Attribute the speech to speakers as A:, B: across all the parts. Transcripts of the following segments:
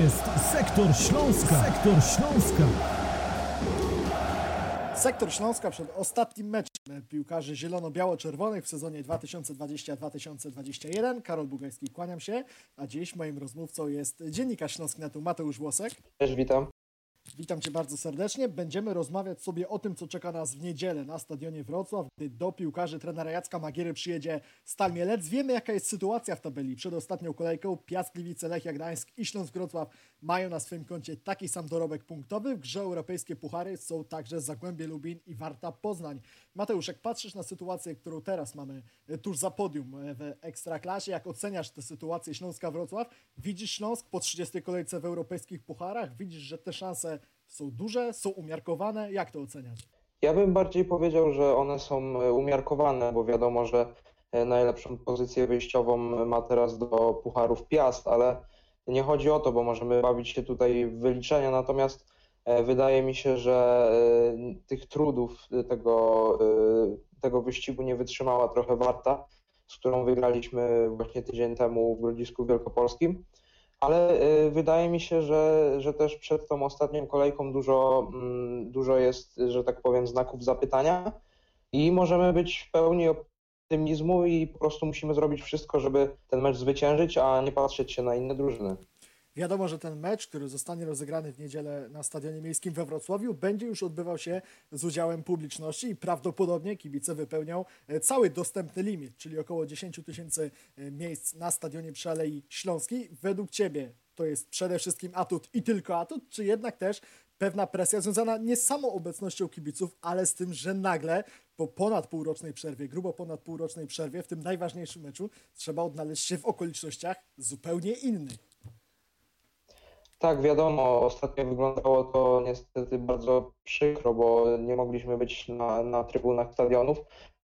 A: jest Sektor Śląska. Sektor Śląska.
B: Sektor Śląska przed ostatnim meczem piłkarzy zielono-biało-czerwonych w sezonie 2020-2021. Karol Bugajski, kłaniam się, a dziś moim rozmówcą jest dziennikarz Śląski Netu Mateusz Włosek.
C: Cześć, witam.
B: Witam Cię bardzo serdecznie. Będziemy rozmawiać sobie o tym, co czeka nas w niedzielę na stadionie Wrocław, gdy do piłkarzy trenera Jacka Magiery przyjedzie Stal Mielec. Wiemy, jaka jest sytuacja w tabeli. Przed ostatnią kolejką Piast Gliwice, Lechia Gdańsk i Śląsk Wrocław mają na swoim koncie taki sam dorobek punktowy. W grze europejskie puchary są także Zagłębie Lubin i Warta Poznań. Mateusz, jak patrzysz na sytuację, którą teraz mamy e, tuż za podium e, w Ekstraklasie, jak oceniasz tę sytuację Śląska Wrocław? Widzisz Śląsk po 30 kolejce w europejskich pucharach? Widzisz, że te szanse są duże, są umiarkowane? Jak to oceniasz?
C: Ja bym bardziej powiedział, że one są e, umiarkowane, bo wiadomo, że e, najlepszą pozycję wyjściową ma teraz do Pucharów Piast, ale nie chodzi o to, bo możemy bawić się tutaj w wyliczenia, natomiast e, wydaje mi się, że tych trudów tego, tego wyścigu nie wytrzymała trochę Warta, z którą wygraliśmy właśnie tydzień temu w Grodzisku Wielkopolskim ale y, wydaje mi się, że, że też przed tą ostatnią kolejką dużo, mm, dużo jest, że tak powiem, znaków zapytania i możemy być w pełni optymizmu i po prostu musimy zrobić wszystko, żeby ten mecz zwyciężyć, a nie patrzeć się na inne drużyny.
B: Wiadomo, że ten mecz, który zostanie rozegrany w niedzielę na Stadionie Miejskim we Wrocławiu, będzie już odbywał się z udziałem publiczności i prawdopodobnie kibice wypełnią e, cały dostępny limit, czyli około 10 tysięcy e, miejsc na Stadionie przy Alei Śląskiej. Według Ciebie to jest przede wszystkim atut i tylko atut, czy jednak też pewna presja związana nie z samą obecnością kibiców, ale z tym, że nagle po ponad półrocznej przerwie, grubo ponad półrocznej przerwie, w tym najważniejszym meczu, trzeba odnaleźć się w okolicznościach zupełnie innych.
C: Tak, wiadomo, ostatnio wyglądało to niestety bardzo przykro, bo nie mogliśmy być na, na trybunach stadionów.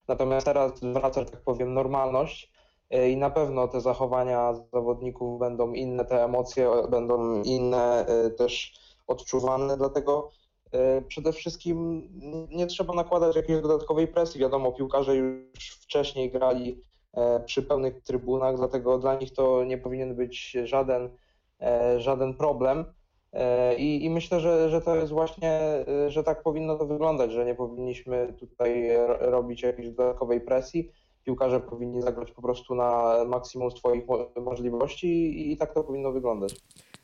C: Natomiast teraz wraca, że tak powiem, normalność e, i na pewno te zachowania zawodników będą inne, te emocje będą inne e, też odczuwane, dlatego e, przede wszystkim nie trzeba nakładać jakiejś dodatkowej presji. Wiadomo, piłkarze już wcześniej grali przy pełnych trybunach, dlatego dla nich to nie powinien być żaden żaden problem. E, I, I, myślę, że, że to jest właśnie, e, że tak powinno to wyglądać, że nie powinniśmy tutaj robić jakiejś dodatkowej presji. Piłkarze powinni zagrać po prostu na maksimum swoich możliwości i, i tak to powinno wyglądać.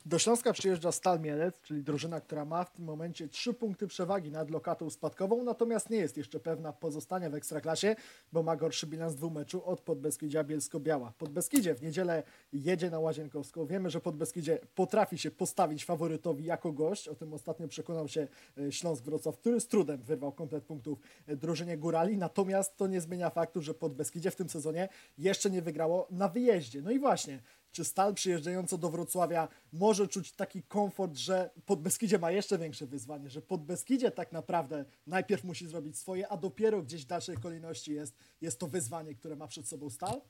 B: Do Śląska przyjeżdża Stal Mielec, czyli drużyna, która ma w tym momencie trzy punkty przewagi nad lokatą spadkową, natomiast nie jest jeszcze pewna pozostania w Ekstraklasie, bo ma gorszy bilans dwóch meczu od Podbeskidzia Bielsko-Biała. Podbeskidzie w niedzielę jedzie na Łazienkowską. Wiemy, że Podbeskidzie potrafi się postawić faworytowi jako gość. O tym ostatnio przekonał się e, Śląsk Wrocław, który z trudem wyrwał komplet punktów e, drużynie Górali. Natomiast to nie zmienia faktu, że Podbeskidzie w tym sezonie jeszcze nie wygrało na wyjeździe. No i właśnie, czy Stal przyjeżdżająca do Wrocławia może czuć taki komfort, że Podbeskidzie ma jeszcze większe wyzwanie, że Podbeskidzie tak naprawdę najpierw musi zrobić swoje, a dopiero gdzieś w dalszej kolejności jest, jest to wyzwanie, które ma przed sobą Stal?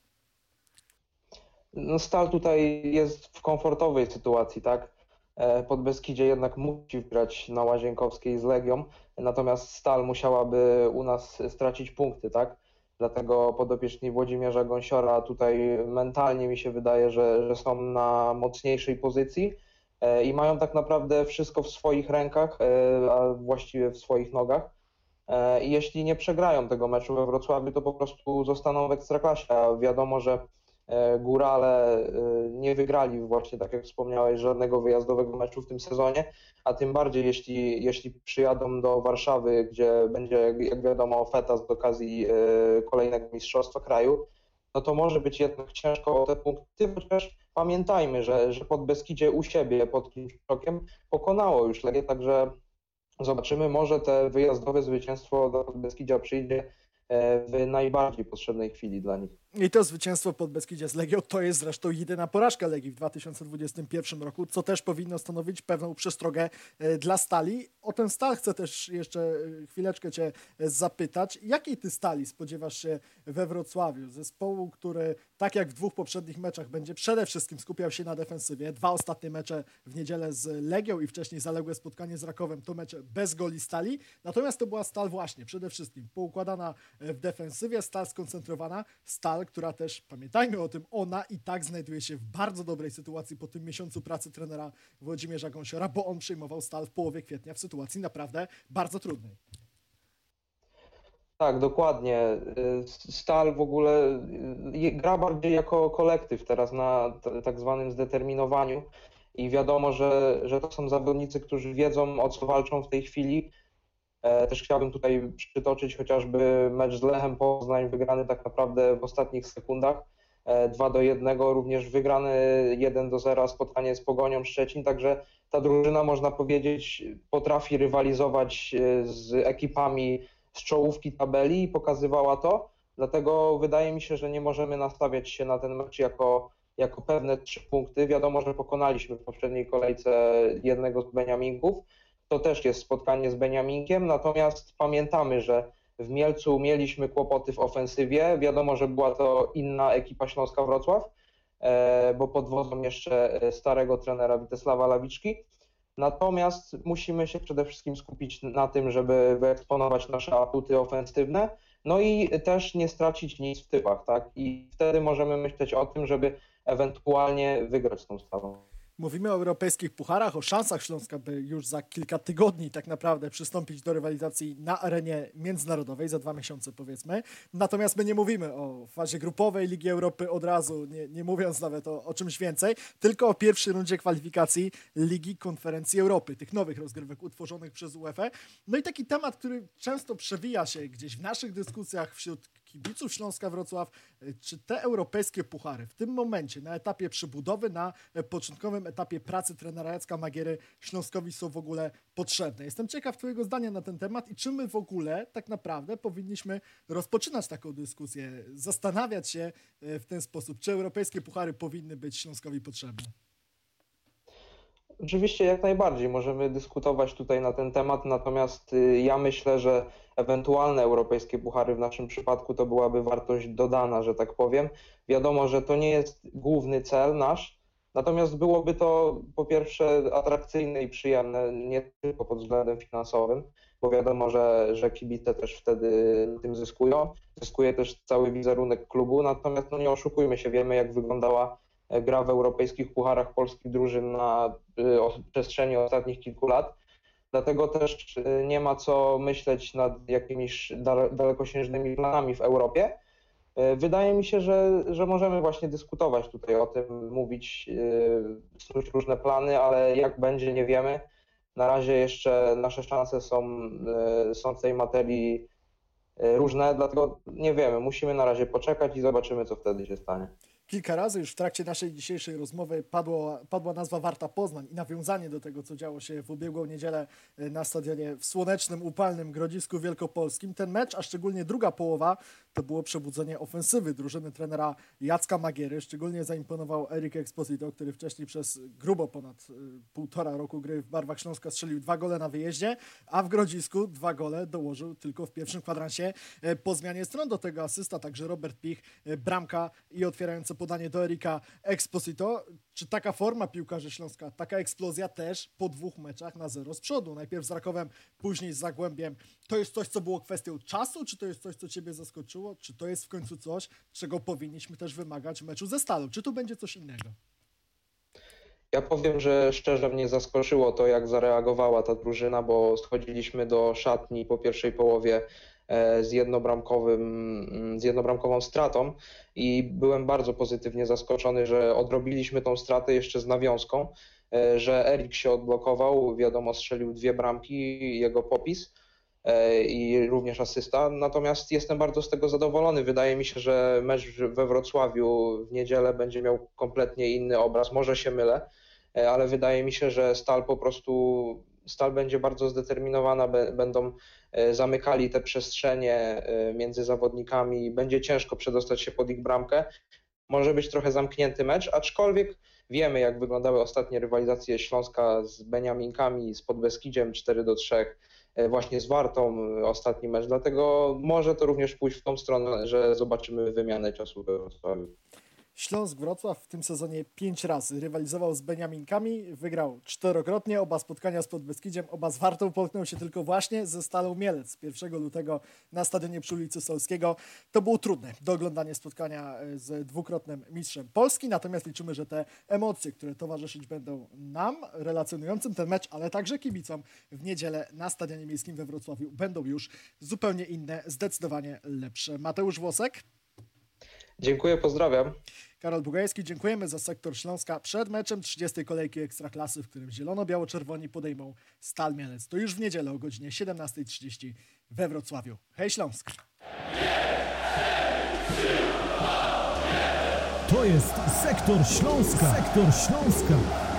C: No Stal tutaj jest w komfortowej sytuacji, tak? E, Podbeskidzie jednak musi grać na Łazienkowskiej z Legią, natomiast Stal musiałaby u nas stracić punkty, tak? Dlatego podopieczni Włodzimierza Gąsiora tutaj mentalnie mi się wydaje, że, że są na mocniejszej pozycji e, i mają tak naprawdę wszystko w swoich rękach, e, a właściwie w swoich nogach. E, I jeśli nie przegrają tego meczu we Wrocławiu, to po prostu zostaną w ekstraklasie. A wiadomo, że Górale nie wygrali właśnie, tak jak wspomniałeś, żadnego wyjazdowego meczu w tym sezonie, a tym bardziej jeśli, jeśli przyjadą do Warszawy, gdzie będzie, jak wiadomo, feta z okazji e, kolejnego Mistrzostwa Kraju, no to może być jednak ciężko o te punkty, chociaż pamiętajmy, że, że pod Beskidzie u siebie, pod Kimczokiem pokonało już Legię, także zobaczymy, może te wyjazdowe zwycięstwo do Podbeskidzia przyjdzie e, w najbardziej potrzebnej chwili dla nich.
B: I to zwycięstwo pod Beskidzie z Legią to jest zresztą jedyna porażka Legii w 2021 roku, co też powinno stanowić pewną przestrogę e, dla Stali. O ten Stal chcę też jeszcze e, chwileczkę Cię e, zapytać. Jakiej Ty Stali spodziewasz się we Wrocławiu? Zespołu, który tak jak w dwóch poprzednich meczach będzie przede wszystkim skupiał się na defensywie. Dwa ostatnie mecze w niedzielę z Legią i wcześniej zaległe spotkanie z Rakowem to mecze bez goli Stali. Natomiast to była Stal właśnie przede wszystkim poukładana w defensywie, Stal skoncentrowana, Stal Stal, która też, pamiętajmy o tym, ona i tak znajduje się w bardzo dobrej sytuacji po tym miesiącu pracy trenera Włodzimierza Gąsiora, bo on przyjmował Stal w połowie kwietnia w sytuacji naprawdę bardzo trudnej.
C: Tak, dokładnie. Y, Stal w ogóle y, gra bardziej jako kolektyw teraz na tak zwanym zdeterminowaniu i wiadomo, że, że to są zawodnicy, którzy wiedzą o co walczą w tej chwili. E, Też chciałbym tutaj przytoczyć chociażby mecz z Lechem Poznań, wygrany tak naprawdę w ostatnich sekundach. e, 2 do 1, również wygrany 1 do 0 spotkanie z Pogonią Szczecin, także ta drużyna można powiedzieć potrafi rywalizować e, z ekipami z czołówki tabeli i pokazywała to. Dlatego wydaje mi się, że nie możemy nastawiać się na ten mecz jako, jako pewne trzy punkty. Wiadomo, że pokonaliśmy w poprzedniej kolejce jednego z Beniaminków. To też jest spotkanie z Beniaminkiem, natomiast pamiętamy, że w Mielcu mieliśmy kłopoty w ofensywie. Wiadomo, że była to inna ekipa Śląska Wrocław, e, bo pod wodzą jeszcze e, starego trenera Witesława Lawiczki. Natomiast musimy się przede wszystkim skupić na tym, żeby wyeksponować nasze atuty ofensywne, no i też nie stracić nic w typach, tak? I wtedy możemy myśleć o tym, żeby ewentualnie wygrać tą stawą.
B: Mówimy o europejskich pucharach, o szansach Śląska, by już za kilka tygodni tak naprawdę przystąpić do rywalizacji na arenie międzynarodowej, za dwa miesiące powiedzmy. Natomiast my nie mówimy o fazie grupowej Ligi Europy od razu, nie, nie mówiąc nawet o, o czymś więcej, tylko o pierwszej rundzie kwalifikacji Ligi Konferencji Europy, tych nowych rozgrywek utworzonych przez UEFA. No i taki temat, który często przewija się gdzieś w naszych dyskusjach wśród kibiców Śląska Wrocław, y, czy te europejskie puchary w tym momencie, na etapie przybudowy, na e, początkowym etapie pracy trenera Jacka Magiery Śląskowi są w ogóle potrzebne? Jestem ciekaw Twojego zdania na ten temat i czy my w ogóle tak naprawdę powinniśmy rozpoczynać taką dyskusję, zastanawiać się e, w ten sposób, czy europejskie puchary powinny być Śląskowi potrzebne?
C: Oczywiście jak najbardziej możemy dyskutować tutaj na ten temat, natomiast y, ja myślę, że ewentualne europejskie puchary w naszym przypadku to byłaby wartość dodana, że tak powiem. Wiadomo, że to nie jest główny cel nasz, natomiast byłoby to po pierwsze atrakcyjne i przyjemne, nie tylko pod względem finansowym, bo wiadomo, że, że kibice też wtedy tym zyskują. Zyskuje też cały wizerunek klubu, natomiast no nie oszukujmy się, wiemy jak wyglądała e, gra w europejskich pucharach polskich drużyn na o- przestrzeni ostatnich kilku lat. Dlatego też y, nie ma co myśleć nad jakimiś dale- dalekosiężnymi planami w Europie. Y, Wydaje mi się, że, że możemy właśnie dyskutować tutaj o tym, mówić, y, snuć różne plany, ale jak będzie, nie wiemy. Na razie jeszcze nasze szanse są, są w tej materii różne, dlatego nie wiemy. Musimy na razie poczekać i zobaczymy, co wtedy się stanie.
B: Kilka razy już w trakcie naszej dzisiejszej rozmowy padło, padła nazwa Warta Poznań i nawiązanie do tego, co działo się w ubiegłą niedzielę e, na stadionie w słonecznym, upalnym Grodzisku Wielkopolskim. Ten mecz, a szczególnie druga połowa, to było przebudzenie ofensywy drużyny trenera Jacka Magiery. Szczególnie zaimponował Erik Exposito, który wcześniej przez grubo ponad e, półtora roku gry w barwach Śląska strzelił dwa gole na wyjeździe, a w Grodzisku dwa gole dołożył tylko w pierwszym kwadransie e, po zmianie stron. Do tego asysta także Robert Pich, bramka i otwierające podanie do Erika Exposito. Czy taka forma piłkarzy Śląska, taka eksplozja też po dwóch meczach na zero z przodu? Najpierw z Rakowem, później z Zagłębiem. To jest coś, co było kwestią czasu, czy to jest coś, co Ciebie zaskoczyło? Czy to jest w końcu coś, czego powinniśmy też wymagać w meczu ze Stalą? Czy tu będzie coś innego?
C: Ja powiem, że szczerze mnie zaskoczyło to, jak zareagowała ta drużyna, bo schodziliśmy do szatni po pierwszej połowie z, jednobramkowym, mm, z jednobramkową stratą i byłem bardzo pozytywnie zaskoczony, że odrobiliśmy tą stratę jeszcze z nawiązką, e, że Erik się odblokował, wiadomo, strzelił dwie bramki, jego popis e, i również asysta. Natomiast jestem bardzo z tego zadowolony. Wydaje mi się, że mecz we Wrocławiu w niedzielę będzie miał kompletnie inny obraz. Może się mylę, e, ale wydaje mi się, że Stal po prostu Stal będzie bardzo zdeterminowana, będą e, zamykali te przestrzenie e, między zawodnikami, będzie ciężko przedostać się pod ich bramkę. Może być trochę zamknięty mecz, aczkolwiek wiemy, jak wyglądały ostatnie rywalizacje Śląska z Beniaminkami, z Podbeskidziem 4 do 3 e, właśnie z Wartą ostatni mecz, dlatego może to również pójść w tą stronę, że zobaczymy wymianę ciosu we Wrocławiu.
B: Śląsk Wrocław w tym sezonie pięć razy rywalizował z Beniaminkami, wygrał czterokrotnie, oba spotkania z Podbeskidziem, oba z Wartą połknął się tylko właśnie ze Stalą Mielec 1 lutego na stadionie przy ulicy Solskiego. To było trudne do oglądania spotkania e, z dwukrotnym mistrzem Polski, natomiast liczymy, że te emocje, które towarzyszyć będą nam, relacjonującym ten mecz, ale także kibicom w niedzielę na Stadionie Miejskim we Wrocławiu będą już zupełnie inne, zdecydowanie lepsze. Mateusz Włosek.
C: Dziękuję, pozdrawiam.
B: Karol Bugajski, dziękujemy za sektor Śląska przed meczem 30. kolejki Ekstraklasy, w którym zielono-biało-czerwoni podejmą Stal Mielec. To już w niedzielę o godzinie 17.30 we Wrocławiu. Hej Śląsk!
A: To jest Sektor Śląska. Sektor Śląska.